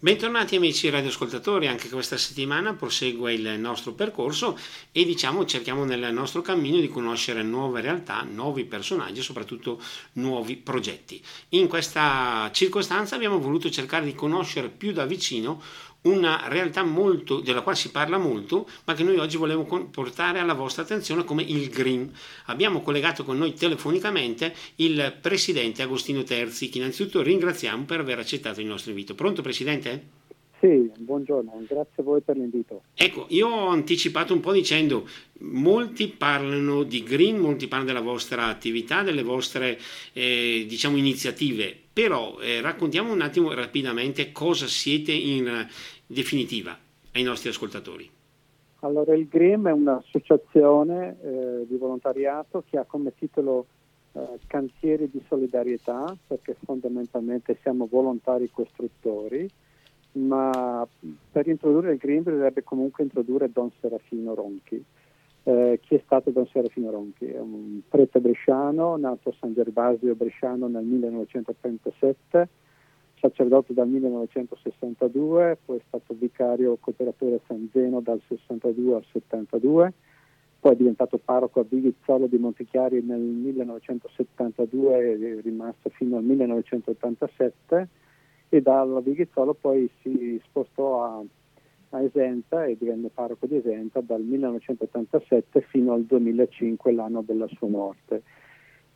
Bentornati amici radioascoltatori, anche questa settimana prosegue il nostro percorso e diciamo cerchiamo nel nostro cammino di conoscere nuove realtà, nuovi personaggi e soprattutto nuovi progetti. In questa circostanza abbiamo voluto cercare di conoscere più da vicino una realtà molto, della quale si parla molto, ma che noi oggi volevo portare alla vostra attenzione come il Green. Abbiamo collegato con noi telefonicamente il presidente Agostino Terzi, che innanzitutto ringraziamo per aver accettato il nostro invito. Pronto Presidente? Sì, buongiorno, grazie a voi per l'invito. Ecco, io ho anticipato un po' dicendo, molti parlano di green, molti parlano della vostra attività, delle vostre eh, diciamo iniziative, però eh, raccontiamo un attimo rapidamente cosa siete in definitiva ai nostri ascoltatori. Allora, il GRIM è un'associazione eh, di volontariato che ha come titolo eh, Cantieri di solidarietà, perché fondamentalmente siamo volontari costruttori ma per introdurre il green bisognerebbe comunque introdurre Don Serafino Ronchi. Eh, chi è stato Don Serafino Ronchi? È un prete bresciano, nato a San Gervasio Bresciano nel 1937, sacerdote dal 1962, poi è stato vicario cooperatore a San Zeno dal 62 al 72, poi è diventato parroco a Vivizzolo di Montichiari nel 1972 e è rimasto fino al 1987 e dalla Vighizzolo poi si spostò a, a, Esenta e divenne parroco di Esenta dal 1987 fino al 2005, l'anno della sua morte.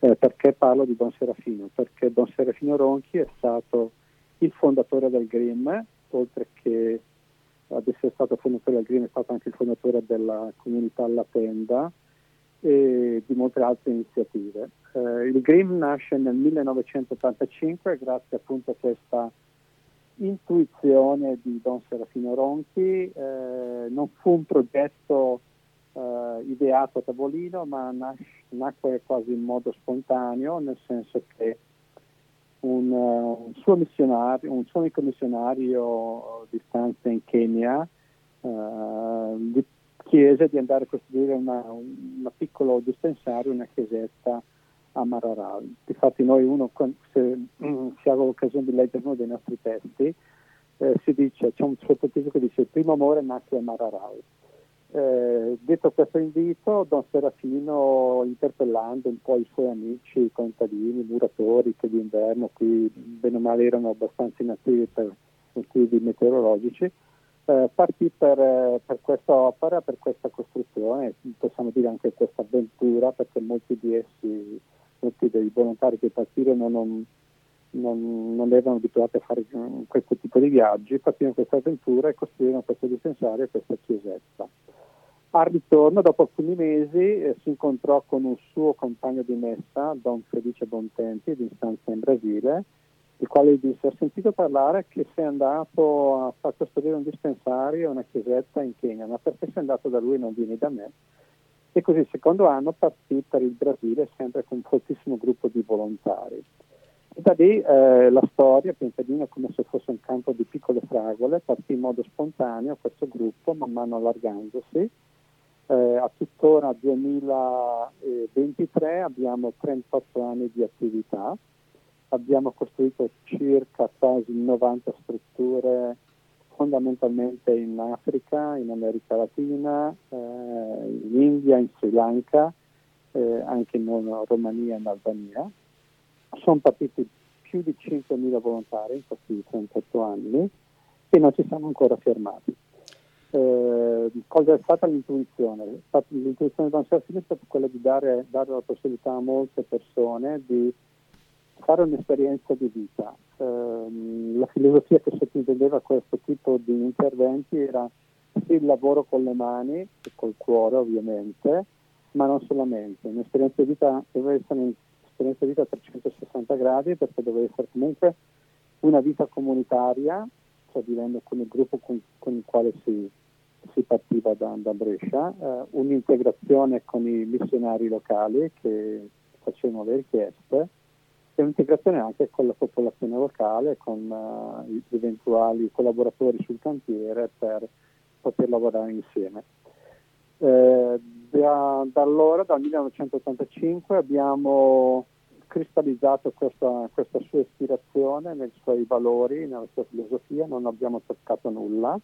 Eh, perché parlo di Don Serafino? Perché Don Serafino Ronchi è stato il fondatore del GRIM, oltre che ad essere stato fondatore del GRIM è stato anche il fondatore della comunità La Tenda e di molte altre iniziative. Eh, il GRIM nasce nel 1985 grazie appunto a questa intuizione di Don Serafino Ronchi, eh, non fu un progetto eh, ideato a tavolino, ma nas- nacque quasi in modo spontaneo, nel senso che un, uh, un, suo, un suo missionario di stanza in Kenya uh, gli chiese di andare a costruire una, una piccolo dispensario, una chiesetta a Mararal. Infatti noi uno, se mm, si ha l'occasione di leggere uno dei nostri testi, eh, si dice, c'è un sottotitolo che dice il primo amore nace a Mararal. Eh, detto questo invito, Don Serafino, interpellando un po' i suoi amici, contadini, muratori che d'inverno qui bene o male erano abbastanza inattivi per motivi meteorologici, eh, partì per, eh, per, questa opera, per questa costruzione, possiamo dire anche questa avventura, perché molti di essi molti dei volontari che partirono non, non, non, erano abituati a fare questo tipo di viaggi, partirono questa avventura e costruirono questo dispensario e questa chiesetta. Al ritorno, dopo alcuni mesi, eh, si incontrò con un suo compagno di messa, Don Felice Bontempi, di instanza in Brasile, il quale gli disse, ho sentito parlare che sei andato a far costruire un dispensario, una chiesetta in Kenya, ma perché sei andato da lui e non vieni da me? E così il secondo anno partì per il Brasile sempre con un fortissimo gruppo di volontari. E da lì eh, la storia, pian come se fosse un campo di piccole fragole, partì in modo spontaneo questo gruppo, man mano allargandosi. Eh, a tuttora 2023 abbiamo 38 anni di attività, abbiamo costruito circa quasi 90 strutture fondamentalmente in Africa, in America Latina, eh, in India, in Sri Lanka, eh, anche in Romania e in Albania. Sono partiti più di 5.000 volontari in questi 38 anni e non ci siamo ancora fermati. Eh, cosa è stata l'intuizione? L'intuizione di Don Serafino è stata quella di dare, dare la possibilità a molte persone di fare un'esperienza di vita. Eh, la filosofia che sottintendeva questo tipo di interventi era il lavoro con le mani e col cuore ovviamente, ma non solamente. Un'esperienza di vita deve essere un'esperienza di vita a 360 gradi perché deve essere comunque una vita comunitaria, cioè vivendo con il gruppo con, con il quale si, si partiva da, da Brescia, eh, un'integrazione con i missionari locali che facevano le richieste e un'integrazione anche con la popolazione locale, con uh, gli eventuali collaboratori sul cantiere per poter lavorare insieme. Eh, da, da, allora, dal 1985, abbiamo cristallizzato questa, questa, sua ispirazione nei suoi valori, nella sua filosofia, non abbiamo toccato nulla.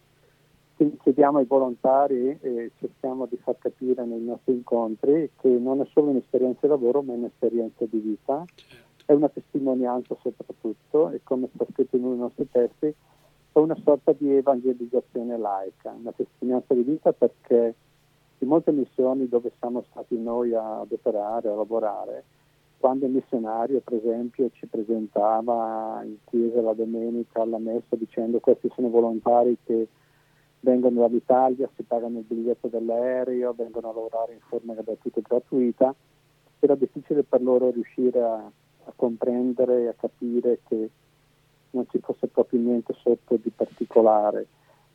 Quindi chiediamo ai volontari e cerchiamo di far capire nei nostri incontri che non è solo un'esperienza di lavoro, ma è un'esperienza di vita, certo. È una testimonianza soprattutto e come sta scritto in uno dei nostri testi, è una sorta di evangelizzazione laica, una testimonianza di vita perché in molte missioni dove siamo stati noi ad operare, a lavorare, quando il missionario per esempio ci presentava in chiesa la domenica alla messa dicendo questi sono volontari che vengono dall'Italia, si pagano il biglietto dell'aereo, vengono a lavorare in forma gratuita e gratuita, era difficile per loro riuscire a, a comprendere e a capire che non ci fosse proprio niente sotto di particolare,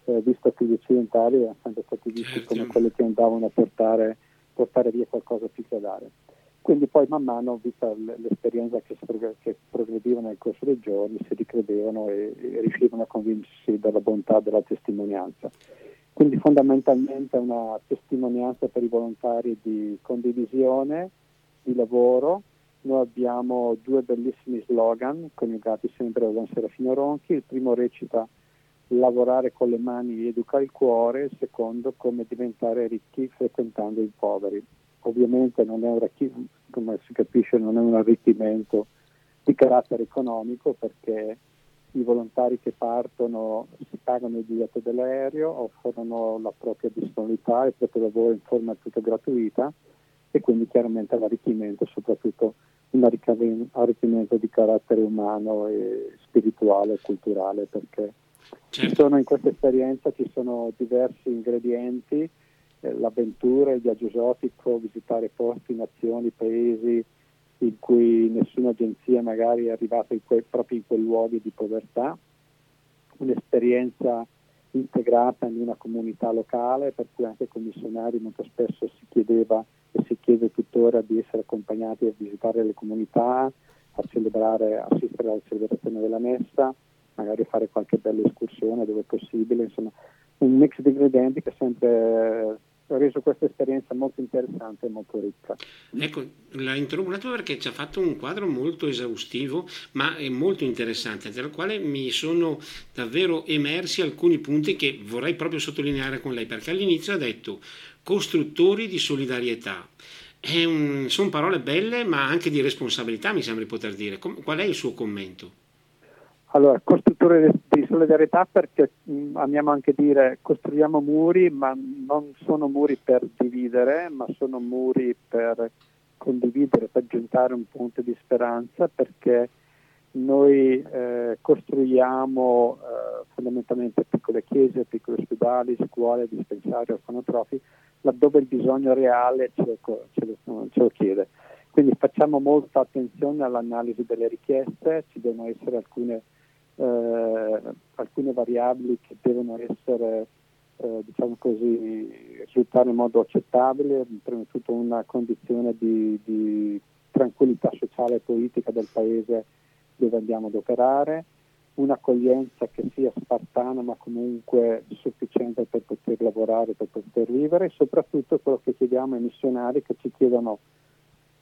eh, visto che gli occidentali erano sempre stati visti certo. come quelli che andavano a portare, portare via qualcosa più che dare. Quindi poi man mano, vista l'esperienza che, che progrediva nel corso dei giorni, si ricredevano e, e riuscivano a convincersi della bontà della testimonianza. Quindi fondamentalmente è una testimonianza per i volontari di condivisione, di lavoro. Noi abbiamo due bellissimi slogan coniugati sempre da Don Serafino Ronchi. Il primo recita lavorare con le mani educa il cuore, il secondo come diventare ricchi frequentando i poveri ovviamente non è un, come si capisce, non è un arricchimento di carattere economico perché i volontari che partono si pagano il biglietto dell'aereo, offrono la propria disponibilità, il proprio lavoro in forma tutto gratuita e quindi chiaramente l'arricchimento soprattutto un arricchimento di carattere umano e spirituale e culturale perché certo. sono, in questa esperienza ci sono diversi ingredienti eh, l'avventura, il viaggio esotico, visitare posti, nazioni, paesi in cui nessuna agenzia magari è arrivata in que- proprio in quei luoghi di povertà, un'esperienza integrata in una comunità locale, per cui anche ai commissionari molto spesso si chiedeva si chiede tuttora di essere accompagnati a visitare le comunità, a celebrare, assistere alla celebrazione della messa, magari fare qualche bella escursione dove possibile, insomma un mix di ingredienti che sempre ha reso questa esperienza molto interessante e molto ricca. Ecco, la interrompo un attimo perché ci ha fatto un quadro molto esaustivo, ma è molto interessante, dal quale mi sono davvero emersi alcuni punti che vorrei proprio sottolineare con lei, perché all'inizio ha detto costruttori di solidarietà. Un, sono parole belle, ma anche di responsabilità, mi sembra di poter dire. Qual è il suo commento? Allora, costruttore di solidarietà perché mh, mm, amiamo anche dire costruiamo muri, ma non sono muri per dividere, ma sono muri per condividere, per giuntare un punto di speranza, perché noi eh, costruiamo eh, fondamentalmente piccole chiese, piccoli ospedali, scuole, dispensari, orfanotrofi, laddove il bisogno reale ce lo, ce lo, ce lo chiede. Quindi facciamo molta attenzione all'analisi delle richieste, ci devono essere alcune eh, alcune variabili che devono essere, eh, diciamo così, risultare in modo accettabile, prima di tutto una condizione di, di tranquillità sociale e politica del paese dove andiamo ad operare, un'accoglienza che sia spartana ma comunque sufficiente per poter lavorare, per poter vivere e soprattutto quello che chiediamo ai missionari che ci chiedono,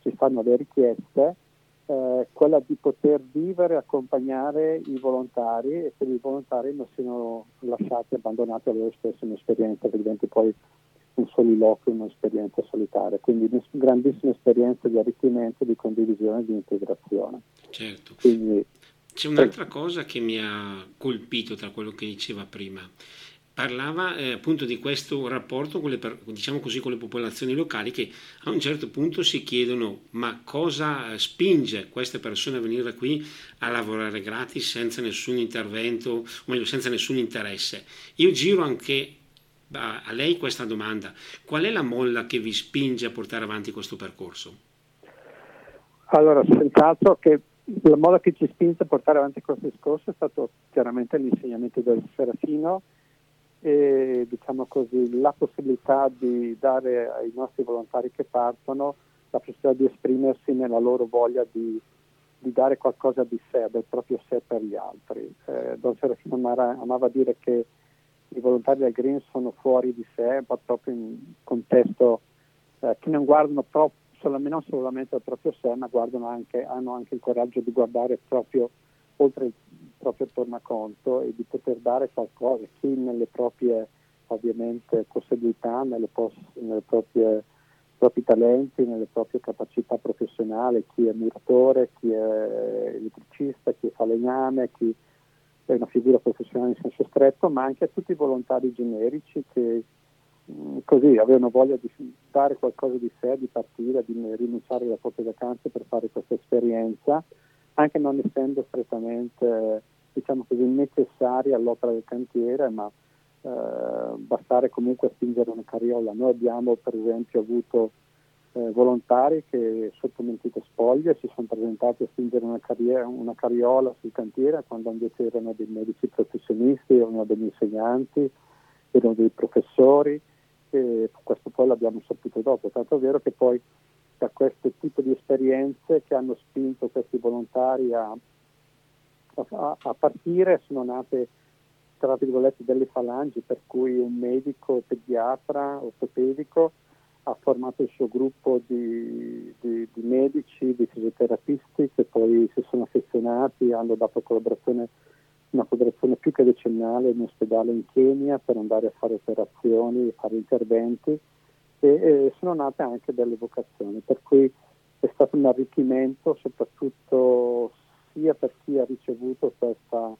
ci fanno le richieste, eh, quella di poter vivere e accompagnare i volontari e che i volontari non siano lasciati abbandonati a loro stessi un'esperienza che diventi poi un soliloquio, un'esperienza solitaria. Quindi una grandissima esperienza di arricchimento, di condivisione e di integrazione. Certo. Quindi, C'è un'altra cosa che mi ha colpito tra quello che diceva prima parlava eh, appunto di questo rapporto con le, diciamo così, con le popolazioni locali che a un certo punto si chiedono ma cosa spinge queste persone a venire qui a lavorare gratis senza nessun intervento, o meglio senza nessun interesse. Io giro anche a, a lei questa domanda, qual è la molla che vi spinge a portare avanti questo percorso? Allora, senz'altro che la molla che ci spinge a portare avanti questo discorso è stato chiaramente l'insegnamento del Serafino, e diciamo così, la possibilità di dare ai nostri volontari che partono la possibilità di esprimersi nella loro voglia di, di dare qualcosa di sé, del proprio sé per gli altri. Eh, Don Serafino Mara amava dire che i volontari del Green sono fuori di sé, ma proprio in contesto eh, che non guardano troppo non solamente al proprio sé, ma anche, hanno anche il coraggio di guardare proprio oltre proprio tornaconto e di poter dare qualcosa, chi nelle proprie ovviamente possibilità, nelle, poss- nelle proprie propri talenti, nelle proprie capacità professionali, chi è muratore, chi è elettricista, chi fa legname, chi è una figura professionale in senso stretto, ma anche a tutti i volontari generici che mh, così avevano voglia di dare qualcosa di sé, di partire, di rinunciare alle proprie vacanze per fare questa esperienza, anche non essendo strettamente diciamo così, necessaria all'opera del cantiere, ma eh, bastare comunque spingere una carriola. Noi abbiamo per esempio avuto eh, volontari che sotto mentite spoglie si sono presentati a spingere una, carriera, una carriola sul cantiere quando invece erano dei medici professionisti, erano degli insegnanti, erano dei professori e questo poi l'abbiamo saputo dopo, tanto è vero che poi da questo tipo di esperienze che hanno spinto questi volontari a, a, partire sono nate tra virgolette delle falangi per cui un medico pediatra ortopedico ha formato il suo gruppo di, di, di medici, di fisioterapisti che poi si sono affezionati, hanno dato collaborazione, una collaborazione più che decennale in ospedale in Kenya per andare a fare operazioni, fare interventi e, e sono nate anche delle vocazioni, per cui è stato un arricchimento soprattutto sia per chi ha ricevuto questa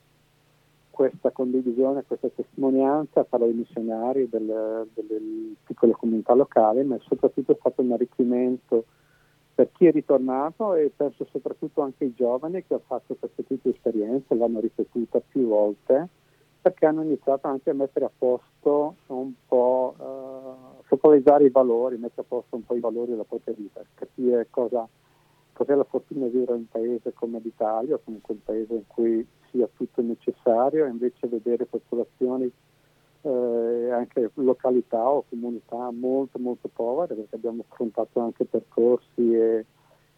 questa condivisione, questa testimonianza tra i missionari delle, delle piccole comunità locali, ma soprattutto è stato un arricchimento per chi è ritornato e penso soprattutto anche ai giovani che hanno fatto questo tipo di esperienze, l'hanno ripetuta più volte, perché hanno iniziato anche a mettere a posto un po', uh, focalizzare i valori, mettere a posto un po' i valori della propria vita, capire cosa, cos'è la fortuna vivere in un paese come l'Italia, comunque un paese in cui sia tutto necessario, invece vedere popolazioni eh, anche località o comunità molto molto povere, perché abbiamo affrontato anche percorsi e,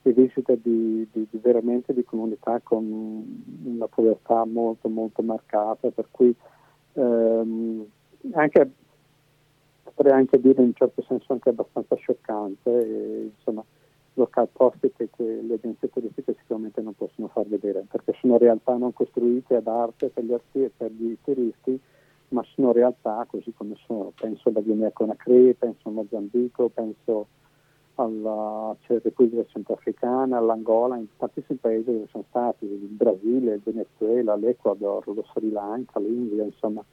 e visite di, di, di, veramente di comunità con una povertà molto molto marcata, per cui ehm, anche potrei anche dire in un certo senso anche abbastanza scioccante, e, insomma, local posti che, le agenzie turistiche sicuramente non possono far vedere, perché sono realtà non costruite ad arte per gli, arti, per gli turisti, ma sono realtà così come sono. Penso alla Guinea Conakry, penso a Mozambico, penso alla cioè, Repubblica Centrafricana, all'Angola, in tantissimi paesi dove sono stati, il Brasile, il Venezuela, l'Ecuador, lo Sri Lanka, l'India, insomma,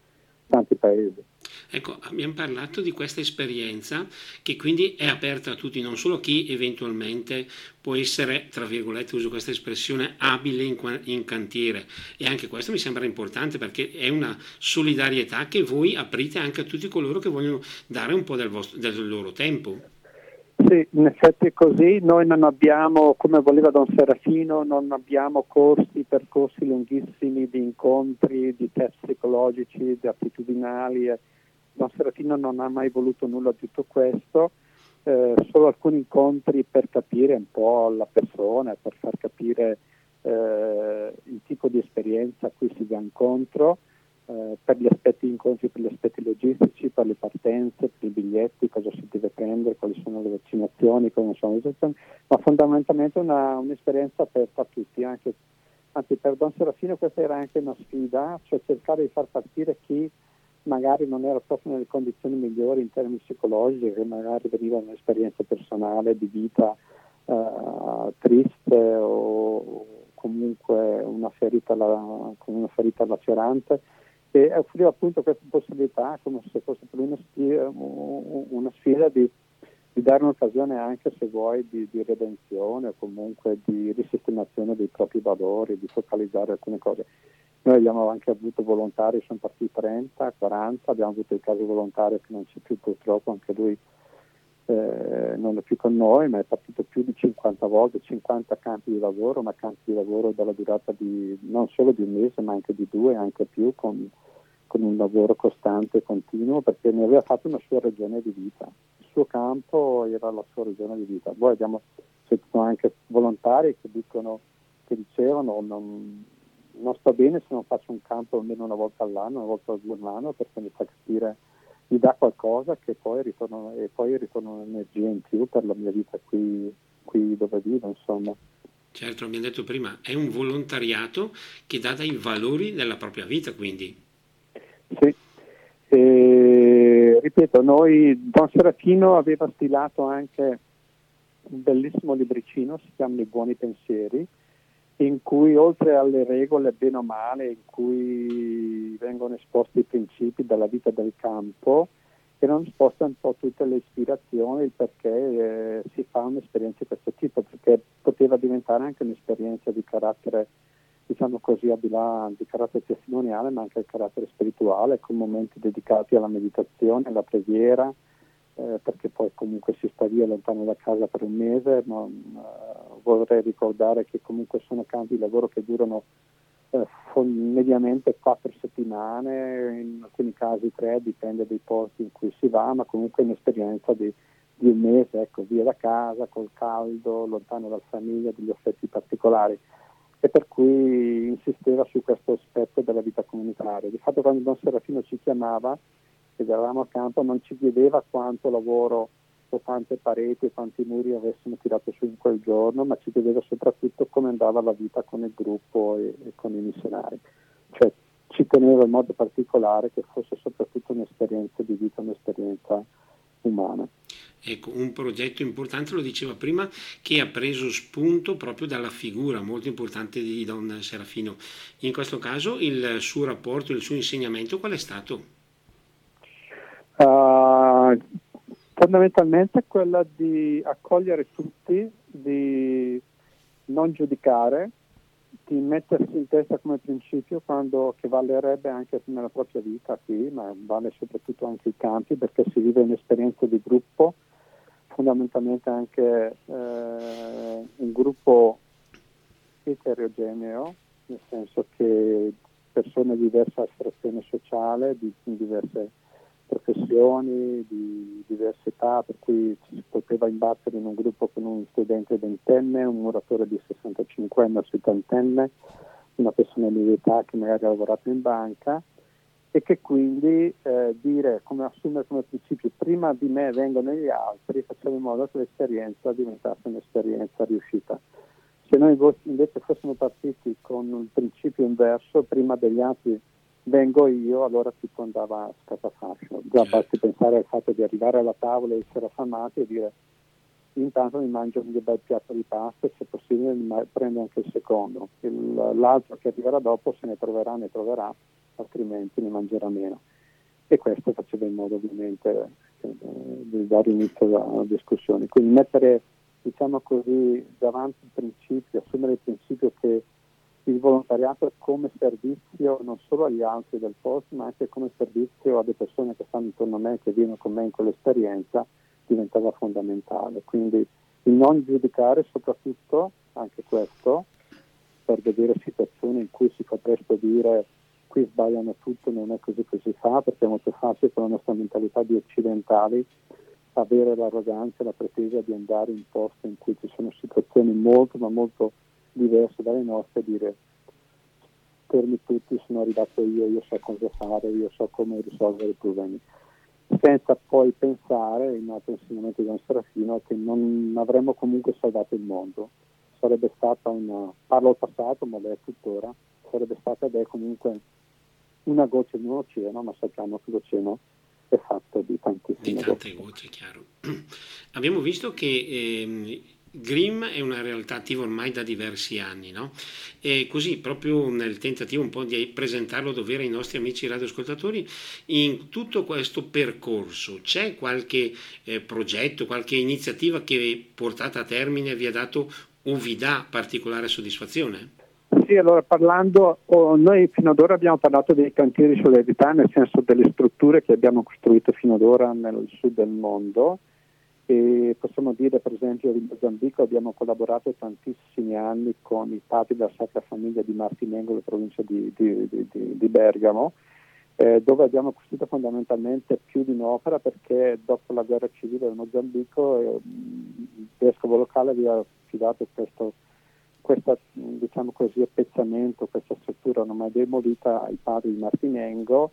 tanti paesi. Ecco, abbiamo parlato di questa esperienza che quindi è aperta a tutti, non solo chi eventualmente può essere, tra virgolette, uso questa espressione, abile in, in cantiere. E anche questo mi sembra importante perché è una solidarietà che voi aprite anche a tutti coloro che vogliono dare un po' del, vostro, del loro tempo. Sì, in effetti è così. Noi non abbiamo, come voleva Don Serafino, non abbiamo corsi, percorsi lunghissimi di incontri, di test psicologici, di attitudinali Don Serafino non ha mai voluto nulla di tutto questo, eh, solo alcuni incontri per capire un po' la persona, per far capire eh, il tipo di esperienza a cui si va incontro, eh, per gli aspetti incontri, per gli aspetti logistici, per le partenze, per i biglietti, cosa si deve prendere, quali sono le vaccinazioni, come sono le vaccinazioni, ma fondamentalmente una, un'esperienza aperta a tutti, anche, anzi per Don Serafino questa era anche una sfida, cioè cercare di far partire chi magari non era proprio nelle condizioni migliori in termini psicologici, che magari veniva un'esperienza personale di vita uh, triste o comunque una ferita, la, una ferita lacerante e offriva appunto questa possibilità come se fosse per una sfida, una sfida di, di, dare un'occasione anche se vuoi di, di redenzione o comunque di risistemazione dei propri valori, di focalizzare alcune cose. Noi abbiamo anche avuto volontari, sono partiti 30, 40, abbiamo avuto il caso volontario che non c'è più purtroppo, anche lui eh, non è più con noi, ma è partito più di 50 volte, 50 campi di lavoro, ma campi di lavoro dalla durata di non solo di un mese, ma anche di due, anche più, con, con un lavoro costante e continuo, perché ne aveva fatto una sua ragione di vita. Il suo campo era la sua ragione di vita. Poi abbiamo sentito anche volontari che dicono, che dicevano non, non sto bene se non faccio un campo almeno una volta all'anno, una volta all'anno, perché mi fa capire mi dà qualcosa che poi ritorno, e poi ritorno un'energia in più per la mia vita qui, qui dove vivo, insomma. Certo, abbiamo detto prima, è un volontariato che dà dai valori della propria vita, quindi. Sì, e, ripeto, noi, Don Serafino aveva stilato anche un bellissimo libricino, si chiama I buoni pensieri, in cui oltre alle regole, bene o male, in cui vengono esposti i principi della vita del campo, erano esposte un po' tutte le ispirazioni, il perché eh, si fa un'esperienza di questo tipo, perché poteva diventare anche un'esperienza di carattere, diciamo così, di là di carattere testimoniale, ma anche di carattere spirituale, con momenti dedicati alla meditazione, alla preghiera, eh, perché poi comunque si sta via lontano da casa per un mese, ma eh, vorrei ricordare che comunque sono campi di lavoro che durano eh, mediamente quattro settimane, in alcuni casi tre, dipende dai posti in cui si va, ma comunque un'esperienza di, di un mese, ecco, via da casa, col caldo, lontano dalla famiglia, degli effetti particolari e per cui insisteva su questo aspetto della vita comunitaria. Di fatto quando Don Serafino ci chiamava ed eravamo a campo non ci chiedeva quanto lavoro o quante pareti e quanti muri avessimo tirato su in quel giorno, ma ci chiedeva soprattutto come andava la vita con il gruppo e, e con i missionari. Cioè ci teneva in modo particolare che fosse soprattutto un'esperienza di vita, un'esperienza umana. Ecco, un progetto importante, lo diceva prima, che ha preso spunto proprio dalla figura molto importante di Don Serafino. In questo caso il suo rapporto, il suo insegnamento qual è stato? Uh, fondamentalmente quella di accogliere tutti, di non giudicare, di mettersi in testa come principio quando, che valerebbe anche nella propria vita qui, ma vale soprattutto anche i campi perché si vive un'esperienza di gruppo, fondamentalmente anche eh, un gruppo eterogeneo, nel senso che persone di diversa estrazione sociale, di, di diverse professioni, di diverse età, per cui si poteva imbattere in un gruppo con un studente ventenne, un muratore di 65 anni, settantenne, una persona di età che magari ha lavorato in banca e che quindi eh, dire come assumere come principio prima di me vengono gli altri faceva in modo che l'esperienza diventasse un'esperienza riuscita. Se noi invece fossimo partiti con un principio inverso, prima degli altri vengo io, allora tutto andava a scatafascio. Già basti pensare al fatto di arrivare alla tavola e essere affamati e dire intanto mi mangio un bel piatto di pasta e se possibile prendo anche il secondo. Il, l'altro che arriverà dopo se ne troverà, ne troverà, altrimenti ne mangerà meno. E questo faceva in modo ovviamente eh, di dare inizio alla discussione. Quindi mettere, diciamo così, davanti il principio, assumere il principio che il volontariato come servizio non solo agli altri del posto, ma anche come servizio alle persone che stanno intorno a me, che vivono con me in quell'esperienza, diventava fondamentale. Quindi il non giudicare soprattutto, anche questo, per vedere situazioni in cui si potrebbe dire qui sbagliano tutto, non è così che si fa, perché è molto facile con la nostra mentalità di occidentali avere l'arroganza e la pretesa di andare in posti in cui ci sono situazioni molto ma molto diverse dalle nostre dire fermi tutti, sono arrivato io, io so cosa fare, io so come risolvere i problemi, senza poi pensare, in altro insegnamento di Don Serafino, che non avremmo comunque salvato il mondo. Sarebbe stata una, parlo al passato, ma è tuttora, sarebbe stata ed comunque una goccia in un oceano, ma sappiamo che l'oceano è fatto di tantissime Di tante gocce, chiaro. Abbiamo visto che eh, Grimm è una realtà attiva ormai da diversi anni, no? E così, proprio nel tentativo un po' di presentarlo a dovere ai nostri amici radioascoltatori, in tutto questo percorso c'è qualche eh, progetto, qualche iniziativa che portata a termine vi ha dato o vi dà particolare soddisfazione? Sì, allora parlando, oh, noi fino ad ora abbiamo parlato dei cantieri solidarietà, nel senso delle strutture che abbiamo costruito fino ad ora nel sud del mondo e possiamo dire per esempio in Mozambico abbiamo collaborato tantissimi anni con i padri della Sacra Famiglia di Martinengo, la provincia di, di, di, di Bergamo, eh, dove abbiamo costruito fondamentalmente più di un'opera perché dopo la guerra civile del Mozambico eh, il vescovo locale aveva affidato questo questa, diciamo così, appezzamento, questa struttura ormai demolita ai padri di Martinengo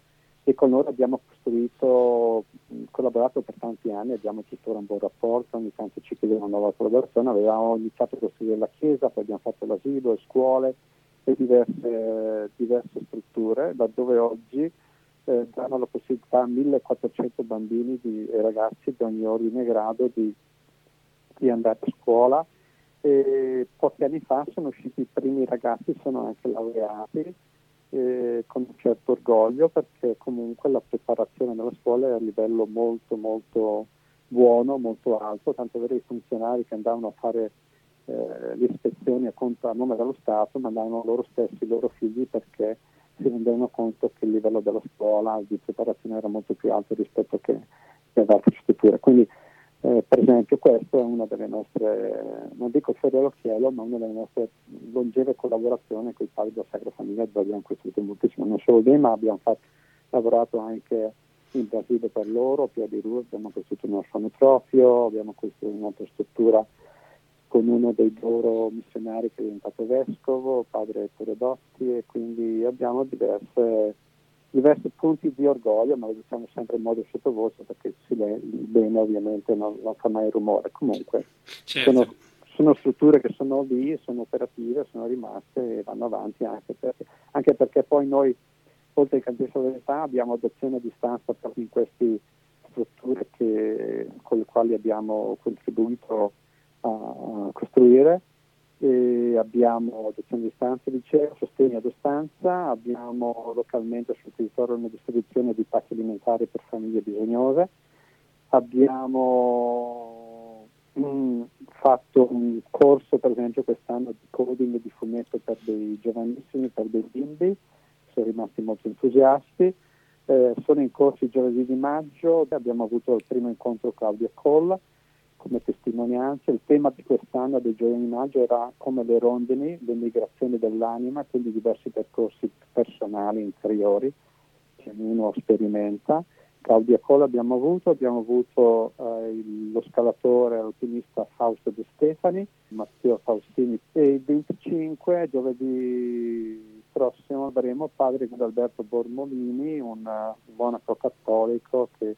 e con loro abbiamo costruito, collaborato per tanti anni, abbiamo tuttora un buon rapporto, ogni tanto ci chiedevano una nuova collaborazione, avevamo iniziato a costruire la chiesa, poi abbiamo fatto l'asilo, le scuole e diverse, diverse strutture, laddove oggi eh, danno la possibilità a 1400 bambini di, e ragazzi di ogni ordine e grado di, di andare a scuola. E pochi anni fa sono usciti i primi ragazzi, sono anche laureati eh, con un certo orgoglio perché comunque la preparazione della scuola è a livello molto molto buono, molto alto, tanto vero i funzionari che andavano a fare eh, le ispezioni a, conto, a nome dello Stato mandavano loro stessi i loro figli perché si rendevano conto che il livello della scuola di preparazione era molto più alto rispetto che, che ad altre strutture. Quindi eh, per esempio questa è una delle nostre, non dico fiore all'occhiello, ma una delle nostre longeve collaborazioni con i padri della Sacra Famiglia dove abbiamo costruito moltissimo, non solo lì, ma abbiamo fatto, lavorato anche in Brasile per loro, a Pia di Rua, abbiamo costruito un orfanotrofio, abbiamo costruito un'altra struttura con uno dei loro missionari che è diventato vescovo, padre Toredotti, e quindi abbiamo diverse diversi punti di orgoglio, ma lo diciamo sempre in modo sottovoce perché il bene ovviamente non, non fa mai rumore. Comunque certo. sono, sono, strutture che sono lì, sono operative, sono rimaste e vanno avanti anche perché, anche perché poi noi, oltre cantieri di solidarietà, abbiamo adozione a distanza proprio in queste strutture che, con le quali abbiamo contribuito a costruire e abbiamo adozione di stanze liceo, sostegno ad distanza, abbiamo localmente sul territorio una distribuzione di pacchi alimentari per famiglie bisognose, abbiamo mm, fatto un corso per esempio quest'anno di coding di fumetto per dei giovanissimi, per dei bimbi, sono rimasti molto entusiasti. Eh, sono in corso i giovedì di maggio, abbiamo avuto il primo incontro Claudia Colla, come testimonianza. Il tema di quest'anno dei giorni di maggio era come le rondini, le migrazioni dell'anima, quindi diversi percorsi personali interiori che ognuno sperimenta. Claudia Cola abbiamo avuto, abbiamo avuto eh, lo scalatore alpinista Fausto De Stefani, Matteo Faustini e il 25 giovedì prossimo avremo padre Guadalberto Bormolini, un, un monaco cattolico che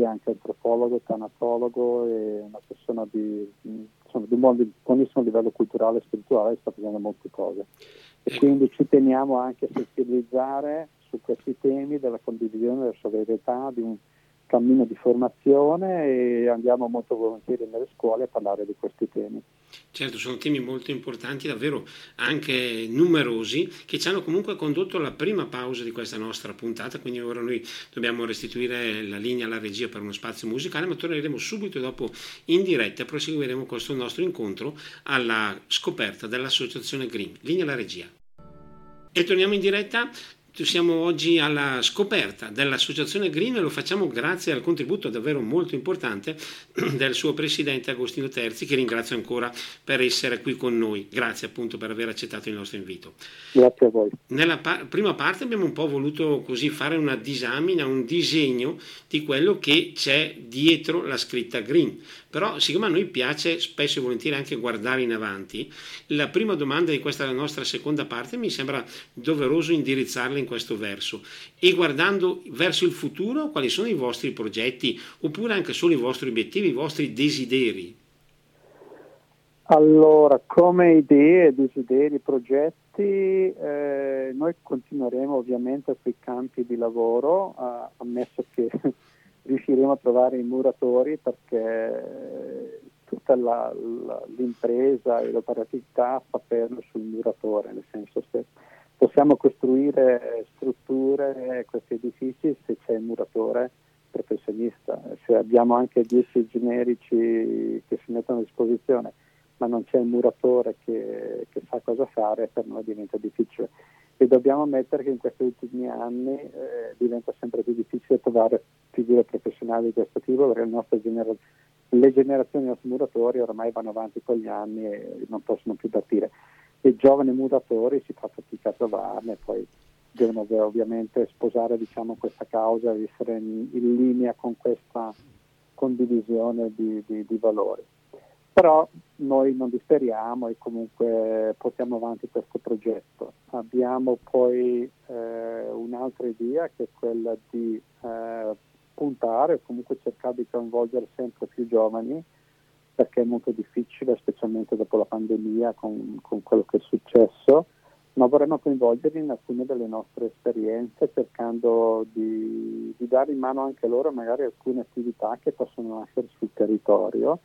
è anche antropologo, tanatologo e una persona di, insomma, di un buonissimo livello culturale e spirituale sta facendo molte cose. E quindi ci teniamo anche a sensibilizzare su questi temi della condivisione della solidarietà, di un cammino di formazione e andiamo molto volentieri nelle scuole a parlare di questi temi. Certo, sono temi molto importanti, davvero anche numerosi, che ci hanno comunque condotto alla prima pausa di questa nostra puntata, quindi ora noi dobbiamo restituire la linea alla regia per uno spazio musicale, ma torneremo subito dopo in diretta e proseguiremo questo nostro incontro alla scoperta dell'associazione Green. Linea alla regia. E torniamo in diretta siamo oggi alla scoperta dell'associazione Green e lo facciamo grazie al contributo davvero molto importante del suo presidente Agostino Terzi che ringrazio ancora per essere qui con noi. Grazie appunto per aver accettato il nostro invito. Grazie a voi. Nella pa- prima parte abbiamo un po' voluto così fare una disamina, un disegno di quello che c'è dietro la scritta Green. Però siccome a noi piace spesso e volentieri anche guardare in avanti, la prima domanda di questa nostra seconda parte mi sembra doveroso indirizzarla in questo verso e guardando verso il futuro quali sono i vostri progetti oppure anche solo i vostri obiettivi, i vostri desideri. Allora, come idee, desideri, progetti, eh, noi continueremo ovviamente quei campi di lavoro, eh, ammesso che riusciremo a trovare i muratori perché tutta la, la, l'impresa e l'operatività fa perno sul muratore, nel senso che possiamo costruire strutture, questi edifici se c'è il muratore professionista, se abbiamo anche 10 generici che si mettono a disposizione ma non c'è il muratore che, che sa cosa fare, per noi diventa difficile e dobbiamo ammettere che in questi ultimi anni eh, diventa sempre più difficile trovare figure professionali di questo tipo perché genera- le generazioni nostri muratori ormai vanno avanti con gli anni e non possono più partire. I giovani muratori si fa fatica a trovarne, poi devono ovviamente sposare diciamo, questa causa e essere in, in, linea con questa condivisione di, di, di valori. Però noi non disperiamo e comunque portiamo avanti questo progetto. Abbiamo poi eh, un'altra idea che è quella di eh, puntare o comunque cercare di coinvolgere sempre più giovani perché è molto difficile, specialmente dopo la pandemia, con, con quello che è successo, ma vorremmo coinvolgerli in alcune delle nostre esperienze cercando di, di dare in mano anche loro magari alcune attività che possono nascere sul territorio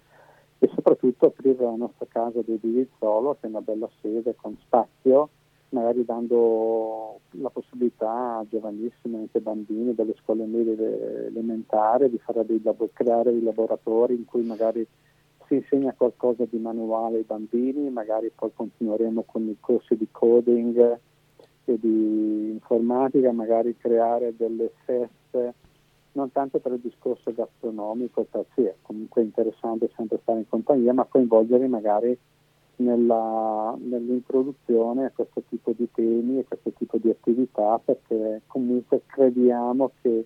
e soprattutto aprire la nostra casa di Divizzolo, che è una bella sede con spazio, magari dando la possibilità a giovanissimi, anche bambini delle scuole medie elementari, di dei, creare dei laboratori in cui magari si insegna qualcosa di manuale ai bambini, magari poi continueremo con i corsi di coding e di informatica, magari creare delle feste, non tanto per il discorso gastronomico, per sì, è comunque interessante sempre stare in compagnia, ma coinvolgere magari nella, nell'introduzione a questo tipo di temi e questo tipo di attività, perché comunque crediamo che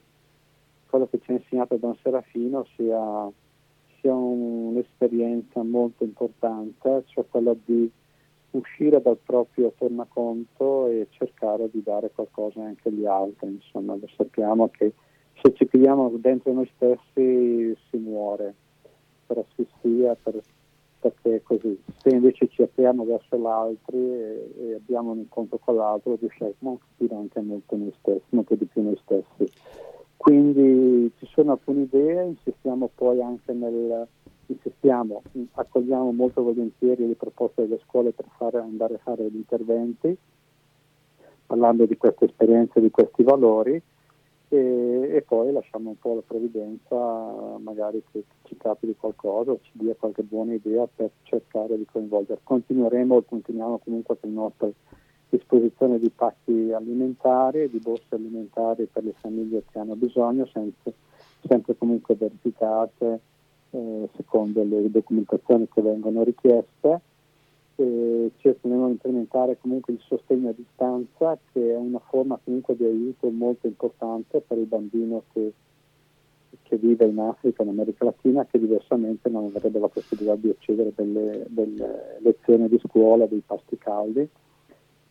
quello che ci ha insegnato Don Serafino sia sia un'esperienza molto importante, cioè quella di uscire dal proprio tornaconto e cercare di dare qualcosa anche agli altri. Insomma, lo sappiamo che se ci chiudiamo dentro noi stessi si muore per asfissia, per, perché è così. Se invece ci apriamo verso l'altro e, e, abbiamo un incontro con l'altro, riusciamo a capire anche molto noi stessi, molto di più noi stessi. Quindi ci sono alcune idee, insistiamo poi anche nel, insistiamo, accogliamo molto volentieri le proposte delle scuole per fare, andare a fare gli interventi, parlando di queste esperienze, di questi valori e, e, poi lasciamo un po' la provvidenza, magari che ci capiti qualcosa o ci dia qualche buona idea per cercare di coinvolgere. Continueremo continuiamo comunque con il nostro disposizione di pacchi alimentari di borse alimentari per le famiglie che hanno bisogno, sempre, sempre comunque verificate eh, secondo le documentazioni che vengono richieste. E cercheremo di implementare comunque il sostegno a distanza che è una forma comunque di aiuto molto importante per il bambino che, che vive in Africa, in America Latina, che diversamente non avrebbe la possibilità di accedere delle, delle lezioni di scuola, dei pasti caldi.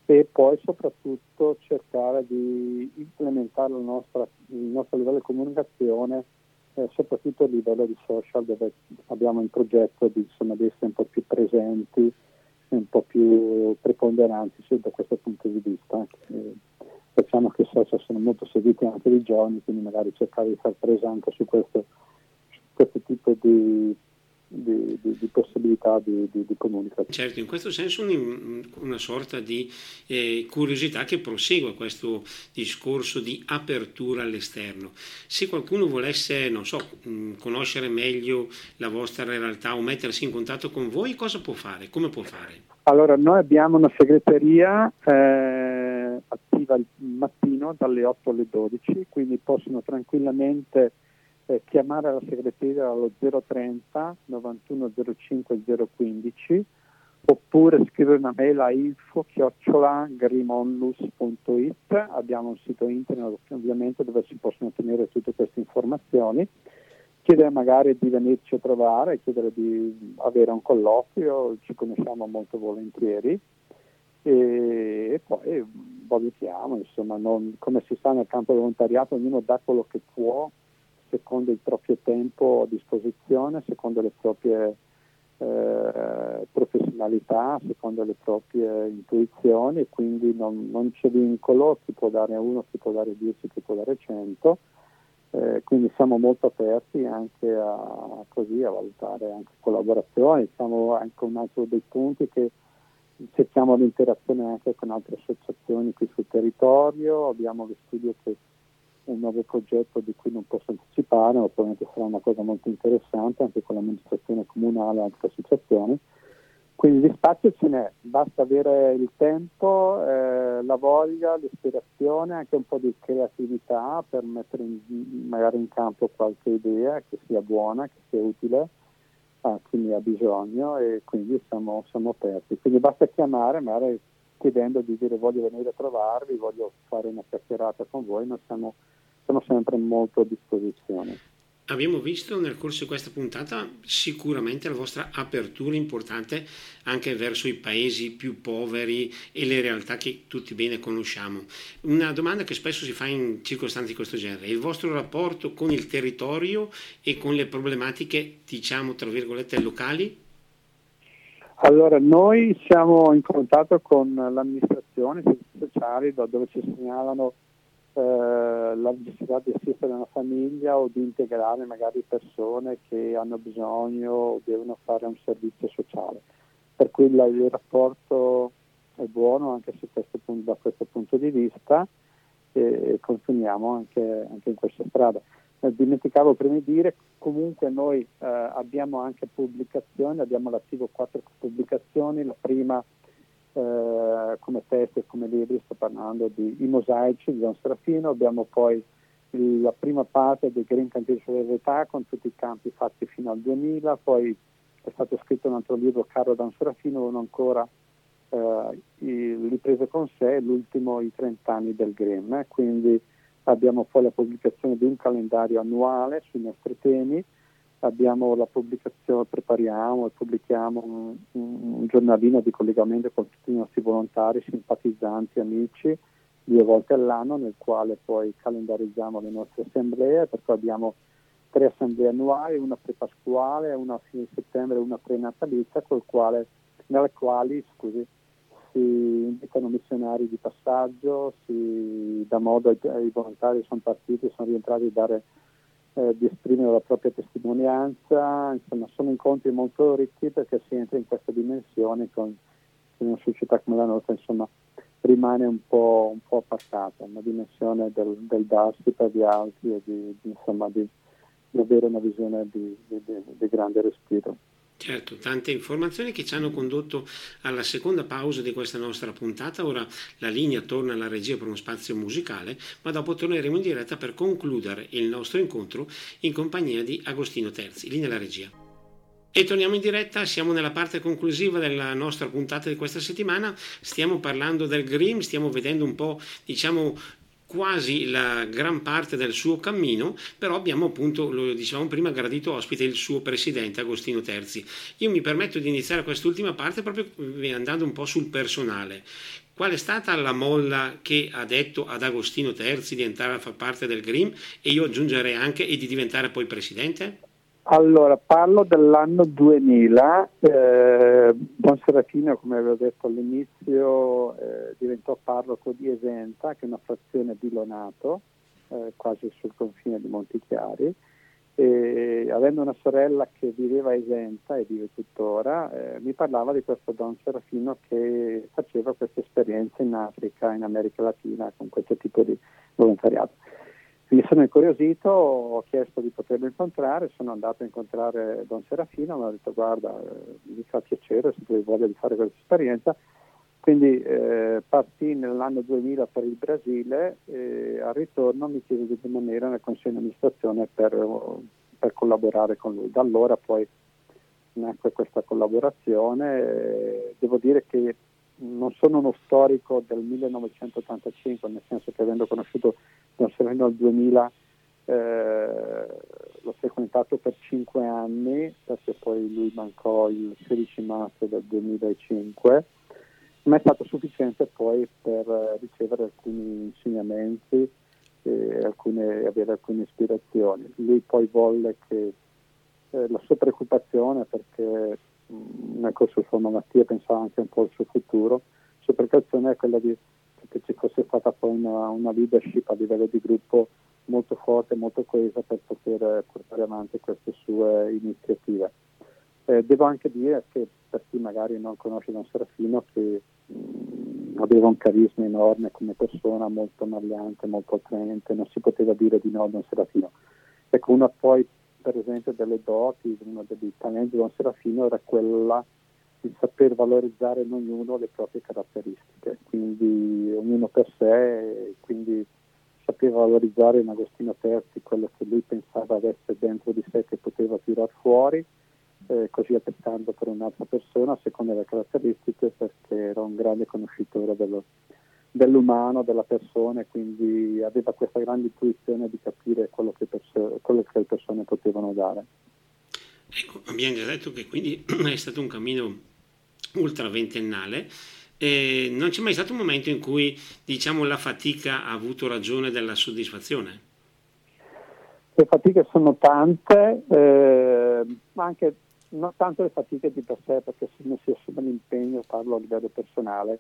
E poi soprattutto cercare di implementare nostra, il nostro livello di comunicazione eh, soprattutto a livello di social dove abbiamo in progetto di, insomma, di essere un po' più presenti un po' più preponderanti sì, da questo punto di vista. Eh, facciamo che i social sono molto seguiti anche dai giovani, quindi magari cercare di far presa anche su questo, su questo tipo di di, di, di possibilità di, di, comunicazione. Certo, in questo senso un, una sorta di eh, curiosità che prosegue questo discorso di apertura all'esterno. Se qualcuno volesse, non so, mm, conoscere meglio la vostra realtà o mettersi in contatto con voi, cosa può fare? Come può fare? Allora, noi abbiamo una segreteria eh, attiva il mattino dalle 8 alle 12, quindi possono tranquillamente eh, chiamare la segreteria allo 030 91 05 015 oppure scrivere una mail a info grimonlus.it abbiamo un sito internet ovviamente dove si possono ottenere tutte queste informazioni. Chiedere magari di venirci a trovare chiedere di avere un colloquio ci conosciamo molto volentieri. E, poi valutiamo insomma non, come si sta nel campo volontariato ognuno dà quello che può secondo il proprio tempo a disposizione, secondo le proprie eh, professionalità, secondo le proprie intuizioni, quindi non, non, c'è vincolo, chi può dare uno, chi può dare dieci, chi può dare cento. Eh, quindi siamo molto aperti anche a, così, a valutare anche collaborazioni, siamo anche un altro dei punti che cerchiamo l'interazione anche con altre associazioni qui sul territorio, abbiamo lo studio che un nuovo progetto di cui non posso anticipare, ma probabilmente sarà una cosa molto interessante anche con l'amministrazione comunale e altre associazioni. Quindi di spazio ce n'è, basta avere il tempo, eh, la voglia, l'ispirazione, anche un po' di creatività per mettere in, magari in campo qualche idea che sia buona, che sia utile a chi ne ha bisogno e quindi siamo, siamo aperti. Quindi basta chiamare, magari chiedendo di dire voglio venire a trovarvi, voglio fare una chiacchierata con voi, noi siamo, siamo sempre molto a disposizione. abbiamo visto nel corso di questa puntata sicuramente la vostra apertura importante anche verso i paesi più poveri e le realtà che tutti bene conosciamo. Una domanda che spesso si fa in circostanze di questo genere, il vostro rapporto con il territorio e con le problematiche, diciamo, tra virgolette, locali? Allora, noi siamo in contatto con l'amministrazione, i servizi sociali, dove ci segnalano eh, la necessità di assistere una famiglia o di integrare magari persone che hanno bisogno o devono fare un servizio sociale. Per cui la, il rapporto è buono anche questo punto, da questo punto di vista e, e continuiamo anche, anche, in questa strada. Eh, dimenticavo prima di dire, comunque noi eh, abbiamo anche pubblicazioni, abbiamo l'attivo quattro pubblicazioni, la prima eh, come testi e come libri, sto parlando di I mosaici di Don Serafino, abbiamo poi la prima parte del Green Cantiere sulla verità con tutti i campi fatti fino al 2000, poi è stato scritto un altro libro, Caro Don Serafino, uno ancora eh, ripreso con sé, l'ultimo I 30 anni del Green, eh, quindi abbiamo poi la pubblicazione di un calendario annuale sui nostri temi, abbiamo la pubblicazione, prepariamo e pubblichiamo un, un, giornalino di collegamento con tutti i nostri volontari, simpatizzanti, amici, due volte all'anno, nel quale poi calendarizziamo le nostre assemblee, perché abbiamo tre assemblee annuali, una pre-pasquale, una a fine settembre e una pre-natalizia, quale, nelle quali scusi, si indicano missionari di passaggio, si dà modo ai, ai volontari che sono partiti, sono rientrati a dare eh, di esprimere la propria testimonianza, insomma sono incontri molto ricchi perché si entra in questa dimensione con, in una società come la nostra insomma rimane un po', un po appartata, una dimensione del, del, darsi per gli altri e di, di, insomma, di, di avere una visione di, di grande respiro. Certo, tante informazioni che ci hanno condotto alla seconda pausa di questa nostra puntata. Ora la linea torna alla regia per uno spazio musicale, ma dopo torneremo in diretta per concludere il nostro incontro in compagnia di Agostino Terzi. Linea alla regia. E torniamo in diretta, siamo nella parte conclusiva della nostra puntata di questa settimana, stiamo parlando del Grimm, stiamo vedendo un po', diciamo, quasi la gran parte del suo cammino, però abbiamo appunto, lo dicevamo prima, gradito ospite il suo presidente Agostino Terzi. Io mi permetto di iniziare quest'ultima parte proprio eh, andando un po' sul personale. Qual è stata la molla che ha detto ad Agostino Terzi di entrare a far parte del GRIM e io aggiungerei anche e di diventare poi presidente? Allora, parlo dell'anno 2000, eh, Don Serafino, come avevo detto all'inizio, eh, diventò parroco di Esenta, che è una frazione di Lonato, eh, quasi sul confine di Montichiari, e avendo una sorella che viveva a Esenta e vive tuttora, eh, mi parlava di questo Don Serafino che faceva questa esperienza in Africa, in America Latina, con questo tipo di volontariato. Mi sono incuriosito, ho chiesto di poterlo incontrare, sono andato a incontrare Don Serafino, mi ha detto guarda, eh, mi fa piacere se tu hai voglia di fare questa esperienza. Quindi eh, partì nell'anno 2000 per il Brasile e al ritorno mi chiese di rimanere nel consiglio di amministrazione per, per collaborare con lui. Da allora poi nacque questa collaborazione. Devo dire che non sono uno storico del 1985, nel senso che avendo conosciuto Don Sereno nel 2000 eh, l'ho frequentato per cinque anni, perché poi lui mancò il 16 marzo del 2005, ma è stato sufficiente poi per ricevere alcuni insegnamenti e alcune, avere alcune ispirazioni. Lui poi volle che eh, la sua preoccupazione, perché nel corso della sua malattia pensava anche un po' al suo futuro, la sua preoccupazione è quella di che ci fosse stata poi una, una leadership a livello di gruppo molto forte, molto coesa per poter portare avanti queste sue iniziative. Eh, devo anche dire che per chi magari non conosce Don Serafino che mh, aveva un carisma enorme come persona, molto magliante, molto attraente, non si poteva dire di no a Don Serafino. Ecco, una poi per esempio delle doti, uno dei talenti di Don Serafino era quella di saper valorizzare in ognuno le proprie caratteristiche, quindi ognuno per sé, quindi sapeva valorizzare in Agostino Terzi quello che lui pensava avesse dentro di sé che poteva tirare fuori, eh, così attestando per un'altra persona secondo le caratteristiche perché era un grande conoscitore dello, dell'umano, della persona e quindi aveva questa grande intuizione di capire quello che, perso- quello che le persone potevano Ecco, abbiamo già detto che quindi è stato un cammino ultra ventennale. Eh, non c'è mai stato un momento in cui diciamo, la fatica ha avuto ragione della soddisfazione? Le fatiche sono tante, eh, ma anche non tanto le fatiche di per sé, perché se uno si assume l'impegno, parlo a livello personale,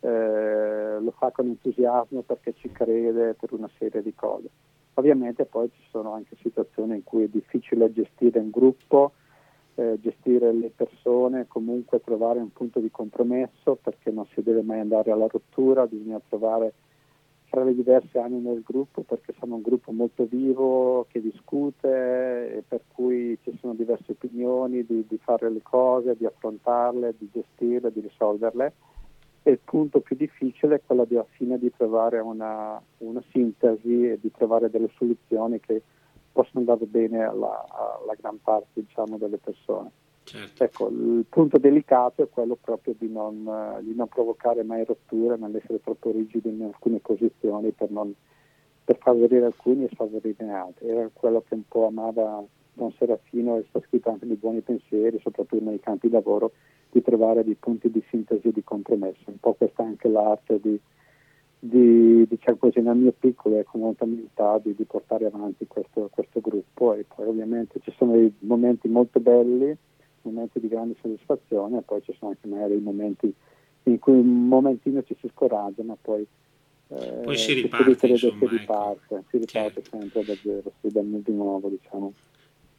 eh, lo fa con entusiasmo perché ci crede per una serie di cose. Ovviamente poi ci sono anche situazioni in cui è difficile gestire un gruppo, eh, gestire le persone, comunque trovare un punto di compromesso perché non si deve mai andare alla rottura, bisogna trovare fra le diverse anime del gruppo perché siamo un gruppo molto vivo che discute e per cui ci sono diverse opinioni di, di fare le cose, di affrontarle, di gestirle, di risolverle e il punto più difficile è quello di, alla fine di trovare una, una sintesi e di trovare delle soluzioni che possono andare bene alla, alla gran parte diciamo, delle persone. Certo. Ecco, il punto delicato è quello proprio di non, di non provocare mai rotture, nell'essere troppo rigidi in alcune posizioni per, non, per favorire alcuni e sfavorire altri. Era quello che un po' amava Don Serafino e sta scritto anche di buoni pensieri, soprattutto nei campi di lavoro, di trovare dei punti di sintesi e di compromesso. Un po' questa è anche l'arte di, di diciamo così, nel mio piccolo e con molta umiltà di, di portare avanti questo, questo gruppo e poi ovviamente ci sono dei momenti molto belli momenti di grande soddisfazione e poi ci sono anche magari i momenti in cui un momentino ci si scoraggia ma poi, eh, poi si riparte, si, insomma, si riparte, ecco. si riparte certo. sempre da zero, si da di nuovo diciamo.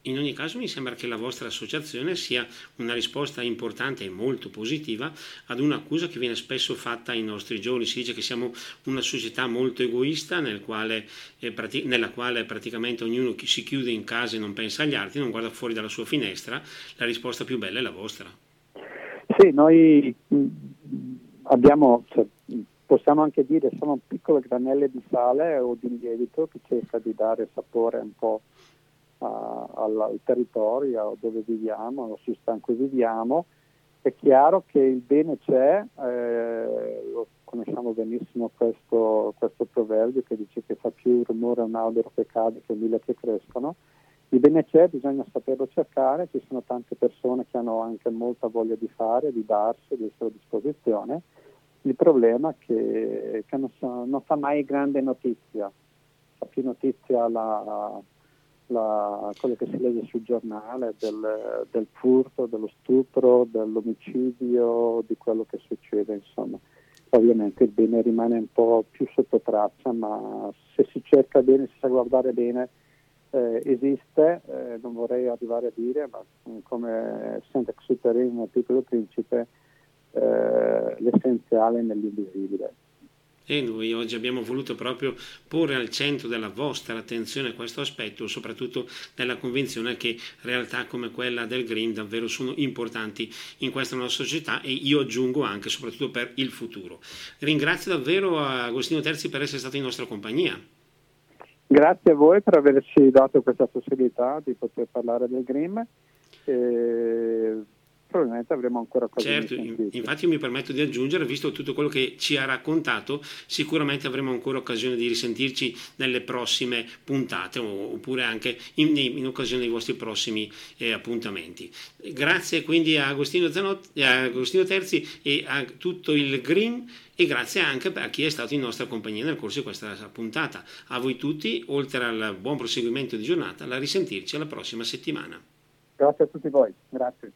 In ogni caso mi sembra che la vostra associazione sia una risposta importante e molto positiva ad un'accusa che viene spesso fatta ai nostri giorni. Si dice che siamo una società molto egoista nel quale, eh, nella quale praticamente ognuno si chiude in casa e non pensa agli altri, non guarda fuori dalla sua finestra. La risposta più bella è la vostra. Sì, noi mm, abbiamo, cioè, possiamo anche dire, sono piccole granelle di sale o di lievito che cerca di dare sapore un po' al, al, territorio dove viviamo, allo sistema in cui viviamo. È chiaro che il bene c'è, eh, lo conosciamo benissimo questo, questo, proverbio che dice che fa più rumore un albero che cade che mille che crescono. Il bene c'è, bisogna saperlo cercare, ci sono tante persone che hanno anche molta voglia di fare, di darsi, di essere a disposizione. Il problema è che, che non, so, non, fa mai grande notizia, fa più notizia la, la, quello che si legge sul giornale del, del, furto, dello stupro, dell'omicidio, di quello che succede, insomma. Ovviamente il bene rimane un po' più sotto traccia, ma se si cerca bene, si sa guardare bene, eh, esiste, eh, non vorrei arrivare a dire, ma come Saint-Exupéry nel Piccolo Principe, eh, l'essenziale nell'invisibile e noi oggi abbiamo voluto proprio porre al centro della vostra attenzione questo aspetto, soprattutto nella convinzione che realtà come quella del Green davvero sono importanti in questa nostra società e io aggiungo anche soprattutto per il futuro. Ringrazio davvero Agostino Terzi per essere stato in nostra compagnia. Grazie a voi per averci dato questa possibilità di poter parlare del Green. E probabilmente avremo ancora occasione certo, infatti io mi permetto di aggiungere, visto tutto quello che ci ha raccontato, sicuramente avremo ancora occasione di risentirci nelle prossime puntate oppure anche in, in occasione dei vostri prossimi eh, appuntamenti. Grazie quindi a Agostino, Zanotti, a Agostino Terzi e a tutto il Green e grazie anche a chi è stato in nostra compagnia nel corso di questa puntata. A voi tutti, oltre al buon proseguimento di giornata, la risentirci alla prossima settimana. Grazie a tutti voi, grazie.